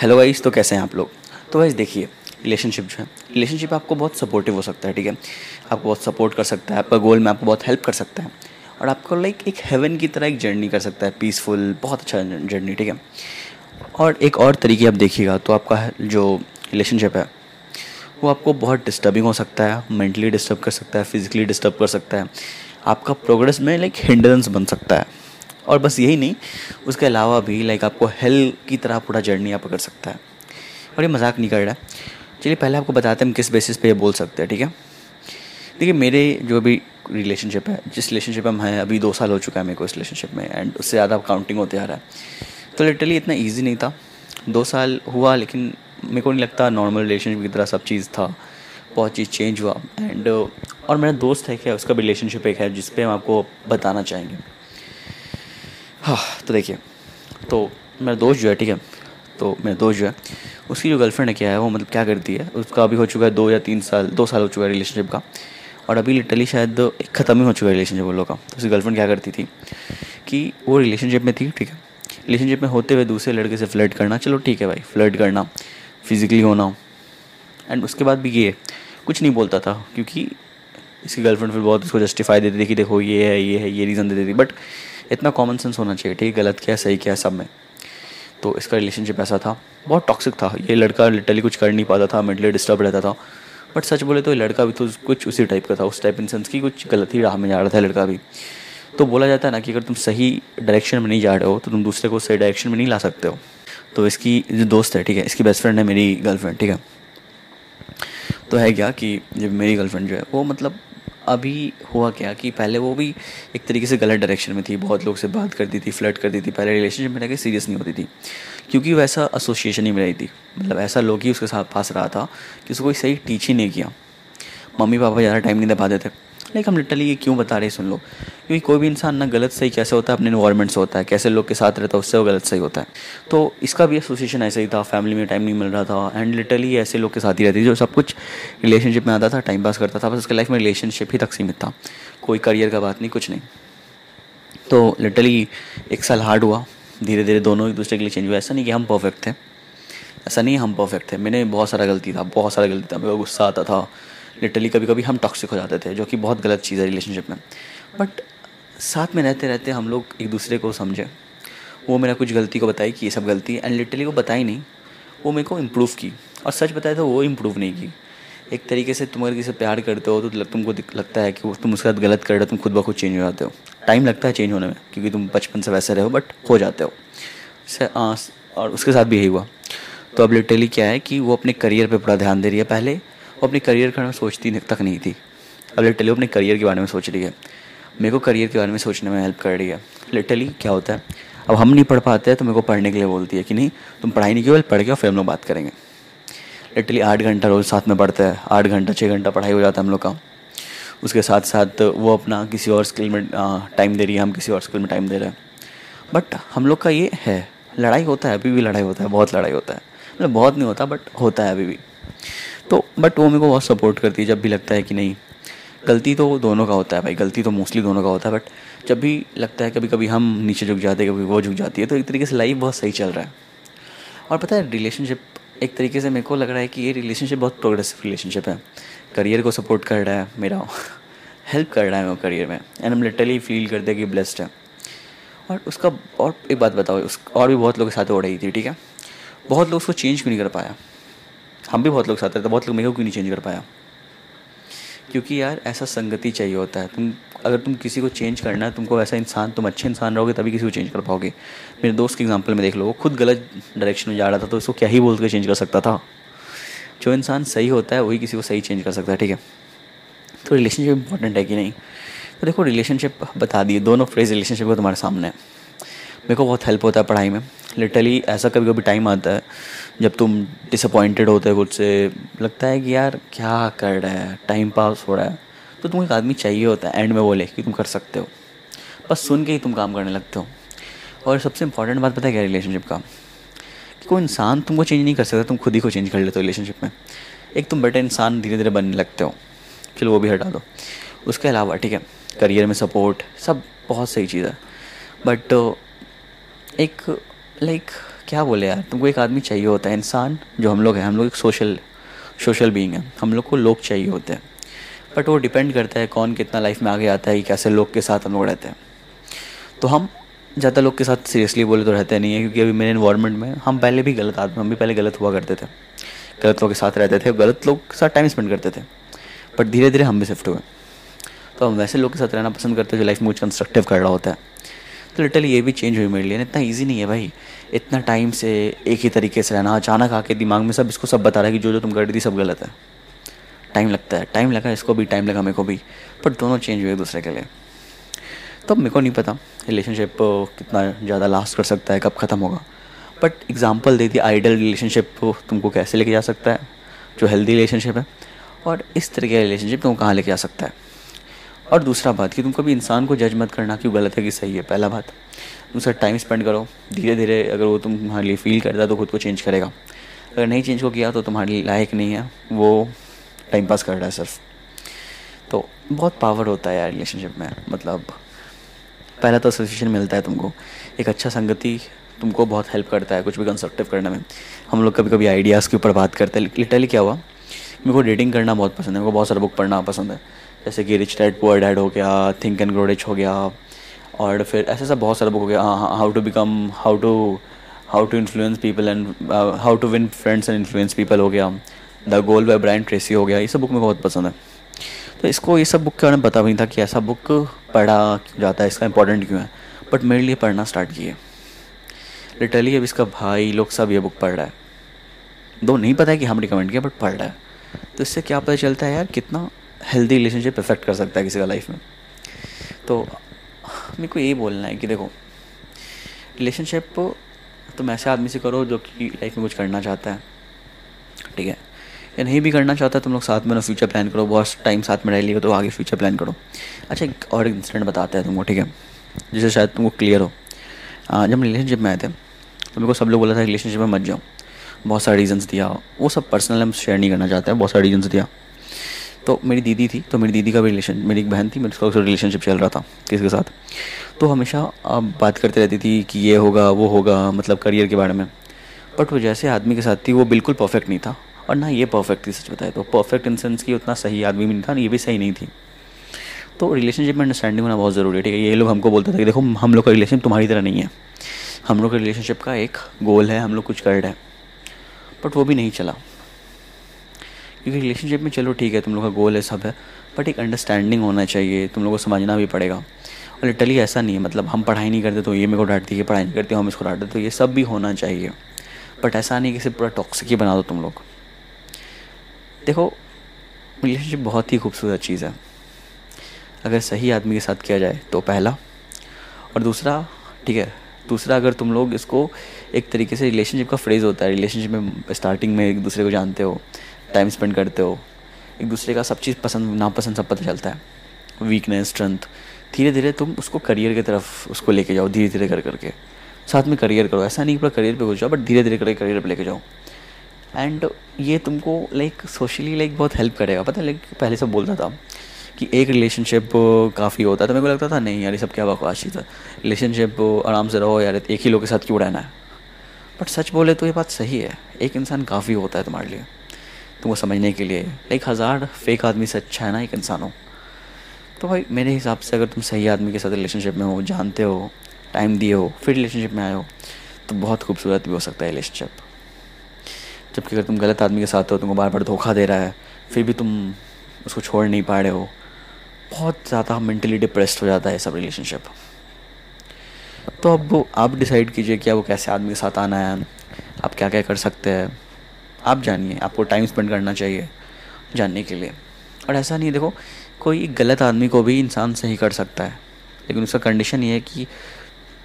Hello guys तो कैसे हैं आप लोग? तो गाइस देखिए रिलेशनशिप जो है रिलेशनशिप आपको बहुत सपोर्टिव हो सकता है, ठीक है? आपको बहुत सपोर्ट कर सकता है, आपका गोल में आपको बहुत हेल्प कर सकता है। और आपको लाइक एक हेवन की तरह एक जर्नी कर सकता है पीसफुल बहुत अच्छा जर्नी ठीक है? और एक और तरीके आप देखिएगा तो आपका जो रिलेशनशिप है, वो आपको बहुत डिस्टर्बिंग हो सकता है मेंटली डिस्टर्ब कर सकता है फिजिकली डिस्टर्ब कर सकता है। आपका प्रोग्रेस में लाइक हिंड्रेंस बन सकता है। और बस यही नहीं, उसके अलावा भी लाइक आपको हेल की तरह पूरा जर्नी आप कर सकता है। और ये मज़ाक नहीं कर रहा। चलिए पहले आपको बताते हैं हम किस बेसिस पे ये बोल सकते हैं, ठीक है? देखिए, मेरे जो भी रिलेशनशिप है, जिस रिलेशनशिप में हम हैं, अभी दो साल हो चुका है मेरे को इस रिलेशनशिप में एंड उससे ज़्यादा काउंटिंग होते आ रहा है। तो लिटरली इतना ईजी नहीं था। दो साल हुआ, लेकिन मेरे को नहीं लगता नॉर्मल रिलेशनशिप की तरह सब चीज़ था। बहुत चीज़ चेंज हुआ एंड और मेरा दोस्त है क्या, उसका भी रिलेशनशिप एक है जिस पे हम आपको बताना चाहेंगे। हाँ तो देखिए तो मेरा दोस्त जो है, ठीक है तो मेरा दोस्त जो है, उसकी जो गर्लफ्रेंड है क्या है, वो मतलब क्या करती है, उसका अभी हो चुका है दो या तीन साल, दो साल हो चुका है रिलेशनशिप का, और अभी लिटरली शायद ख़त्म ही हो चुका है रिलेशनशिप वो लोग का। तो उसकी गर्लफ्रेंड क्या करती थी कि वो रिलेशनशिप में थी, ठीक है रिलेशनशिप में होते हुए दूसरे लड़के से फ्लर्ट करना, चलो ठीक है भाई फ्लर्ट करना फिज़िकली होना एंड उसके बाद भी ये, कुछ नहीं बोलता था, क्योंकि इसकी गर्लफ्रेंड फिर बहुत उसको जस्टिफाई देती थी कि देखो ये है ये है, ये रीज़न देती थी बट इतना कॉमन सेंस होना चाहिए, ठीक गलत क्या, सही क्या, सब में। तो इसका रिलेशनशिप ऐसा था। बहुत टॉक्सिक था। ये लड़का लिटरली कुछ कर नहीं पाता था मेंटली डिस्टर्ब रहता था। बट सच बोले तो ये लड़का भी तो कुछ उसी टाइप का था, उस टाइप इन सेंस की कुछ गलत ही राह में जा रहा था लड़का भी। तो बोला जाता है ना कि अगर तुम सही डायरेक्शन में नहीं जा रहे हो तो तुम दूसरे को सही डायरेक्शन में नहीं ला सकते हो। तो इसकी जो दोस्त है, ठीक है, इसकी बेस्ट फ्रेंड है मेरी गर्लफ्रेंड ठीक है। तो है क्या कि जब मेरी गर्लफ्रेंड जो है, वो मतलब अभी हुआ क्या कि पहले वो भी एक तरीके से गलत डायरेक्शन में थी, बहुत लोग से बात करती थी फ्लर्ट करती थी, पहले रिलेशनशिप में रह सीरियस नहीं होती थी। क्योंकि वैसा एसोसिएशन ही मिल रही थी। मतलब ऐसा लोग ही उसके साथ पास रहा था कि उसको कोई सही टीच ही नहीं किया। मम्मी पापा ज़्यादा टाइम नहीं दे पाते थे। लाइक हम लिटरली ये क्यों बता रहे हैं सुन लो। क्योंकि कोई भी इंसान ना गलत सही कैसे होता है, अपने इन्वायरमेंट से होता है। कैसे लोग के साथ रहता है, उससे वो गलत सही होता है। तो इसका भी एसोसिएशन ऐसा ही था फैमिली में टाइम नहीं मिल रहा था। एंड लिटरली ऐसे लोग के साथ ही रहती जो सब कुछ रिलेशनशिप में आता था टाइम पास करता था। बस उसके लाइफ में रिलेशनशिप ही तक सीमित था। कोई करियर का बात नहीं, कुछ नहीं। तो लिटरली एक साल हार्ड हुआ। धीरे धीरे दोनों एक दूसरे के लिए चेंज हुआ। ऐसा नहीं कि हम परफेक्ट थे। ऐसा नहीं हम परफेक्ट थे। मैंने बहुत सारा गलती था, बहुत सारा गलती था। मेरे को गुस्सा आता था। लिटरली कभी कभी हम टॉक्सिक हो जाते थे, जो कि बहुत गलत चीज़ है रिलेशनशिप में। बट साथ में रहते रहते हम लोग एक दूसरे को समझे। वो मेरा कुछ गलती को बताई कि ये सब गलती एंड लिटरली वो बताई नहीं। वो मेरे को इम्प्रूव की, और सच बताया तो वो इम्प्रूव नहीं की। एक तरीके से तुम अगर किसी प्यार करते हो तो तुमको लगता है कि वो, तुम उसके साथ गलत कर रहे हो, तुम खुद ब खुद चेंज हो जाते हो। टाइम लगता है चेंज होने में, क्योंकि तुम बचपन से वैसे रहे हो बट हो जाते हो। और उसके साथ भी यही हुआ। तो अब लिटरली क्या है कि वो अपने करियर पे पूरा ध्यान दे रही है। पहले वो अपने करियर के बारे में सोचती तक नहीं थी। अब लिटरली अपने करियर के बारे में सोच रही है। मेरे को करियर के बारे में सोचने में हेल्प कर रही है। लिटरली क्या होता है? अब हम नहीं पढ़ पाते हैं तो मेरे को पढ़ने के लिए बोलती है कि नहीं, तुम पढ़ाई नहीं केवल पढ़ के और फिर हम लोग बात करेंगे। लिटरली आठ घंटा रोज़ साथ में पढ़ते हैं। आठ घंटा छः घंटा पढ़ाई हो जाता है हम लोग का। उसके साथ साथ वो अपना किसी और स्किल में टाइम दे रही है। हम किसी और स्किल में टाइम दे रहे हैं। बट हम लोग का ये है। लड़ाई होता है, अभी भी लड़ाई होता है, बहुत लड़ाई होता है। मतलब बहुत नहीं होता बट होता है अभी भी। तो बट वो मेरे को बहुत सपोर्ट करती है जब भी लगता है कि नहीं। गलती तो दोनों का होता है भाई, गलती तो मोस्टली दोनों का होता है बट जब भी लगता है कभी कभी हम नीचे झुक जाते हैं, कभी वो झुक जाती है तो एक तरीके से लाइफ बहुत सही चल रहा है। और पता है रिलेशनशिप एक तरीके से मेरे को लग रहा है कि ये रिलेशनशिप बहुत प्रोग्रेसिव रिलेशनशिप है। करियर को सपोर्ट कर रहा है मेरा हेल्प कर रहा है मेरे करियर में एंड हम लिटरली फील करते हैं कि ब्लेस्ड है। और उसका और एक बात बताओ, उस और भी बहुत लोग के साथ हो रही थी, ठीक है? बहुत लोग उसको चेंज क्यों नहीं कर पाया? हम भी बहुत लोग साथ रहते बहुत लोग मेरे को क्यों नहीं चेंज कर पाया? क्योंकि यार ऐसा संगति चाहिए होता है। तुम, अगर तुम किसी को चेंज करना है, तुमको ऐसा इंसान, तुम अच्छे इंसान रहोगे, तभी किसी को चेंज कर पाओगे। मेरे दोस्त के एग्ज़ाम्पल में देख लो, वो खुद गलत डायरेक्शन में जा रहा था तो उसको क्या ही बोल के चेंज कर सकता था? जो इंसान सही होता है, वही किसी को सही चेंज कर सकता है, ठीक है? तो रिलेशनशिप इंपॉर्टेंट है कि नहीं? तो देखो रिलेशनशिप बता दिए, दोनों फ्रेज रिलेशनशिप को तुम्हारे सामने है। मेरे को बहुत हेल्प होता है पढ़ाई में। लिटरली ऐसा कभी कभी टाइम आता है जब तुम डिसअपॉइंटेड होते हो खुद से, लगता है कि यार क्या कर रहा है टाइम पास हो रहा है तो तुम्हें एक आदमी चाहिए होता है एंड में बोले कि तुम कर सकते हो। बस सुन के ही तुम काम करने लगते हो। और सबसे इंपॉर्टेंट बात पता है क्या रिलेशनशिप का? कि कोई इंसान तुमको चेंज नहीं कर सकता, तुम खुद ही को चेंज कर लेते हो रिलेशनशिप में। एक तुम बेटर इंसान धीरे धीरे बनने लगते हो चलो वो भी हटा दो। उसके अलावा, ठीक है करियर में सपोर्ट सब बहुत सही चीज़ है। बट एक लाइक क्या बोले यार? तुमको एक आदमी चाहिए होता है इंसान जो हम लोग हैं, हम लोग एक सोशल सोशल बींग है। हम लोग को लोग चाहिए होते हैं। बट वो डिपेंड करता है कौन कितना लाइफ में आगे आता है, कैसे लोग के साथ हम लोग रहते हैं। तो हम ज़्यादा लोग के साथ सीरियसली बोले तो रहते नहीं है, क्योंकि अभी मेरे इन्वायरमेंट में हम पहले भी गलत आदमी, हम भी पहले गलत हुआ करते थे। गलत लोग के साथ रहते थे, गलत लोग के साथ टाइम स्पेंड करते थे। बट धीरे धीरे हम भी शिफ्ट हुए। तो हम वैसे लोग के साथ रहना पसंद करते हैं जो लाइफ में कुछ कंस्ट्रक्टिव कर रहा होता है। तो लिटरली ये भी चेंज हुई मेरे लिए, इतना ईजी नहीं है भाई। इतना टाइम से एक ही तरीके से रहना, अचानक आके दिमाग में सब इसको सब बता रहा है कि जो जो तुम कर रही थी सब गलत है। टाइम लगता है टाइम लगा इसको भी टाइम लगा मेरे को भी बट दोनों चेंज हुए एक दूसरे के लिए। तो मेरे को नहीं पता रिलेशनशिप कितना ज़्यादा लास्ट कर सकता है, कब ख़त्म होगा। बट एग्ज़ाम्पल दे दी आइडल रिलेशनशिप तुमको कैसे लेके जा सकता है, जो हेल्दी रिलेशनशिप है, और इस तरह का रिलेशनशिप तुमको कहाँ लेके जा सकता है। और दूसरा बात कि तुम कभी इंसान को जज मत करना क्यों गलत है कि सही है, पहला बात। दूसरा टाइम स्पेंड करो। धीरे धीरे अगर वो तुम्हारे लिए फील करता है तो खुद को चेंज करेगा। अगर नहीं चेंज को किया तो तुम्हारे लिए लायक नहीं है। वो टाइम पास कर रहा है सिर्फ़। तो बहुत पावर होता है यार रिलेशनशिप में मतलब पहला तो एसोसिएशन मिलता है तुमको। एक अच्छा संगति तुमको बहुत हेल्प करता है कुछ भी कंस्ट्रक्टिव करने में। हम लोग कभी कभी आइडियाज़ के ऊपर बात करते हैं। लिटरली क्या हुआ? मेरे को रीडिंग करना बहुत पसंद है। मेरे को बहुत सारा बुक पढ़ना पसंद है। जैसे कि रिच डैड पुअर डैड हो गया थिंक एंड ग्रो रिच हो गया। और फिर ऐसे सब बहुत सारा बुक हो गया how to become how to how to influence people and how to win friends and influence people हो गया। The goal by Brian Tracy हो गया। ये सब बुक को बहुत पसंद है। तो इसको, ये सब बुक के बारे में पता भी नहीं था कि ऐसा बुक पढ़ा जाता है, इसका इंपॉर्टेंट क्यों है। बट मेरे लिए पढ़ना स्टार्ट किए। लिटरली अब इसका भाई लोग सब ये बुक पढ़ रहा है। दो, नहीं पता है कि हम रिकमेंड किया बट पढ़ रहा है। तो इससे क्या पता चलता है यार, कितना हेल्दी रिलेशनशिप इफ़ेक्ट कर सकता है किसी का लाइफ में। तो मेरे को यही बोलना है कि देखो रिलेशनशिप तुम ऐसे आदमी से करो जो कि लाइफ में कुछ करना चाहता है, ठीक है? या नहीं भी करना चाहता तुम लोग साथ में ना फ्यूचर प्लान करो बहुत टाइम साथ में रह लिया तो आगे फ्यूचर प्लान करो। अच्छा एक और एक इंसिडेंट बताते हैं तुमको, ठीक है? जिससे शायद तुमको क्लियर हो। जब हम रिलेशनशिप में आए थे तो मेरे को सब लोग बोला था रिलेशनशिप में मत जाओ। बहुत सारे रीजंस दिया वो सब पर्सनल हम शेयर नहीं करना चाहते हैं बहुत सारे रीजंस दिया। तो मेरी दीदी थी तो मेरी दीदी का भी रिलेशन मेरी एक बहन थी मेरे उसका रिलेशनशिप चल रहा था किसी के साथ। तो हमेशा आप बात करते रहती थी कि ये होगा, वो होगा मतलब करियर के बारे में। बट वो जैसे आदमी के साथ थी, वो बिल्कुल परफेक्ट नहीं था। और ना ये परफेक्ट थी, सच बताए तो। परफेक्ट इन सेंस की उतना सही आदमी भी नहीं था, ये भी सही नहीं थी। तो रिलेशनशिप में अंडरस्टैंडिंग होना बहुत ज़रूरी है, ठीक है? ये लोग हमको बोलते थे कि देखो, हम लोग का रिलेशन तुम्हारी तरह नहीं है। हम लोग का रिलेशनशिप का एक गोल है, हम लोग कुछ कर रहे हैं। बट वो भी नहीं चला। क्योंकि रिलेशनशिप में चलो ठीक है, तुम लोग का गोल है सब है बट एक अंडरस्टैंडिंग होना चाहिए, तुम लोग को समझना भी पड़ेगा। और लिटरली ऐसा नहीं है मतलब हम पढ़ाई नहीं करते तो ये मेरे को डांटती है पढ़ाई नहीं करते, हम इसको डांटते तो ये सब भी होना चाहिए। बट ऐसा नहीं कि सिर्फ़ पूरा टॉक्सिक ही बना दो तुम लोग। देखो रिलेशनशिप बहुत ही खूबसूरत चीज़ है। अगर सही आदमी के साथ किया जाए तो पहला। और दूसरा, ठीक है, दूसरा अगर तुम लोग इसको एक तरीके से रिलेशनशिप का फ्रेज़ होता है रिलेशनशिप में स्टार्टिंग में एक दूसरे को जानते हो टाइम स्पेंड करते हो, एक दूसरे का सब चीज़ पसंद, नापसंद सब पता चलता है। वीकनेस स्ट्रेंथ धीरे धीरे तुम उसको करियर की तरफ़ उसको लेके जाओ धीरे धीरे कर करके। साथ में करियर करो, ऐसा नहीं पूरा करियर पे घुस जाओ बट धीरे धीरे करके करियर पे लेके जाओ। एंड ये तुमको लाइक सोशली लाइक बहुत हेल्प करेगा। पता है लाइक पहले सब बोलता था कि एक रिलेशनशिप काफ़ी होता है तो मेरे को लगता था, नहीं यार, ये सब क्या बकवास चीज़ है। रिलेशनशिप आराम से रहो यार, एक ही लोग के साथ क्यों रहना है? बट सच बोले तो ये बात सही है। एक इंसान काफ़ी होता है तुम्हारे लिए। तुमको समझने के लिए। एक हज़ार फेक आदमी से अच्छा है ना एक इंसान। हो तो भाई, मेरे हिसाब से अगर तुम सही आदमी के साथ रिलेशनशिप में हो, जानते हो टाइम दिए हो, फिर रिलेशनशिप में आए हो तो बहुत खूबसूरत भी हो सकता है रिलेशनशिप जबकि अगर तुम गलत आदमी के साथ हो, तुमको बार बार धोखा दे रहा है, फिर भी तुम उसको छोड़ नहीं पा रहे हो, बहुत ज़्यादा मेंटली डिप्रेस्ड हो जाता है सब रिलेशनशिप तो अब आप डिसाइड कीजिए कि वो कैसे आदमी के साथ आना है, आप क्या क्या कर सकते हैं। आप जानिए, आपको टाइम स्पेंड करना चाहिए जानने के लिए। और ऐसा नहीं, देखो, कोई गलत आदमी को भी इंसान सही कर सकता है, लेकिन उसका कंडीशन ये है कि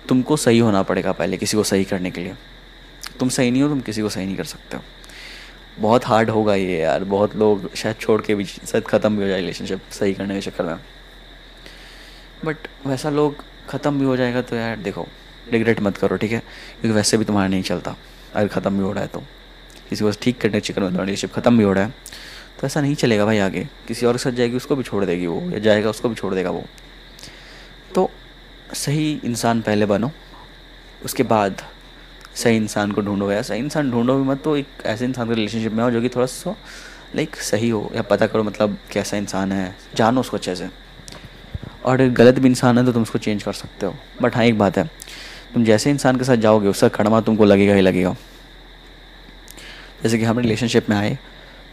तुमको सही होना पड़ेगा पहले किसी को सही करने के लिए। तुम सही नहीं हो, तुम किसी को सही नहीं कर सकते हो। बहुत हार्ड होगा ये यार, बहुत लोग शायद छोड़ के भी, शायद ख़त्म भी हो जाए रिलेशनशिप सही करने के चक्कर में। बट वैसा लोग ख़त्म भी हो जाएगा तो यार देखो रिग्रेट मत करो, ठीक है? क्योंकि वैसे भी तुम्हारा नहीं चलता, अगर ख़त्म भी हो रहा है तो। किसी को ठीक करने के चक्कर में तुम्हारा रिलेशनशिप ख़त्म भी हो रहा है। तो ऐसा नहीं चलेगा भाई आगे। किसी और के साथ जाएगी, उसको भी छोड़ देगी वो, या जाएगा, उसको भी छोड़ देगा वो। तो सही इंसान पहले बनो, उसके बाद सही इंसान को ढूंढो या सही इंसान ढूंढो भी मत तो एक ऐसे इंसान के रिलेशनशिप में हो जो कि थोड़ा सा लाइक सही हो, या पता करो मतलब कैसा इंसान है। जानो उसको अच्छे से। और गलत भी इंसान है तो तुम उसको चेंज कर सकते हो। बट हाँ एक बात है, तुम जैसे इंसान के साथ जाओगे, उसका कड़मा तुमको लगेगा ही लगेगा। जैसे कि हम रिलेशनशिप में आए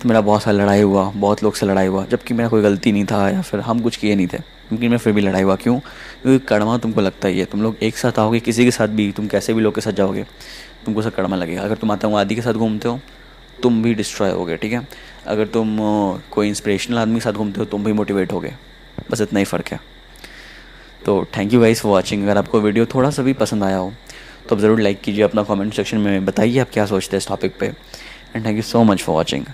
तो मेरा बहुत सारा लड़ाई हुआ, बहुत लोग से लड़ाई हुआ, जबकि मेरा कोई गलती नहीं था या फिर हम कुछ किए नहीं थे, लेकिन मैं फिर भी लड़ाई हुआ। क्यों? क्योंकि कड़वा तुमको लगता ही है, तुम लोग एक साथ आओगे, किसी के साथ भी, तुम कैसे भी लोग के साथ जाओगे, तुमको सब कड़वा लगेगा। अगर तुम आतंकवादी के साथ घूमते हो, तुम भी डिस्ट्रॉय होगे, ठीक है? अगर तुम कोई इंस्पिरेशनल आदमी के साथ घूमते हो, तुम भी मोटिवेट होगे। बस इतना ही फ़र्क है। तो thank you guys for watching अगर आपको वीडियो थोड़ा सा भी पसंद आया हो तो आप ज़रूर लाइक कीजिए, अपना कमेंट सेक्शन में बताइए आप क्या सोचते हैं इस टॉपिक पे। And thank you so much for watching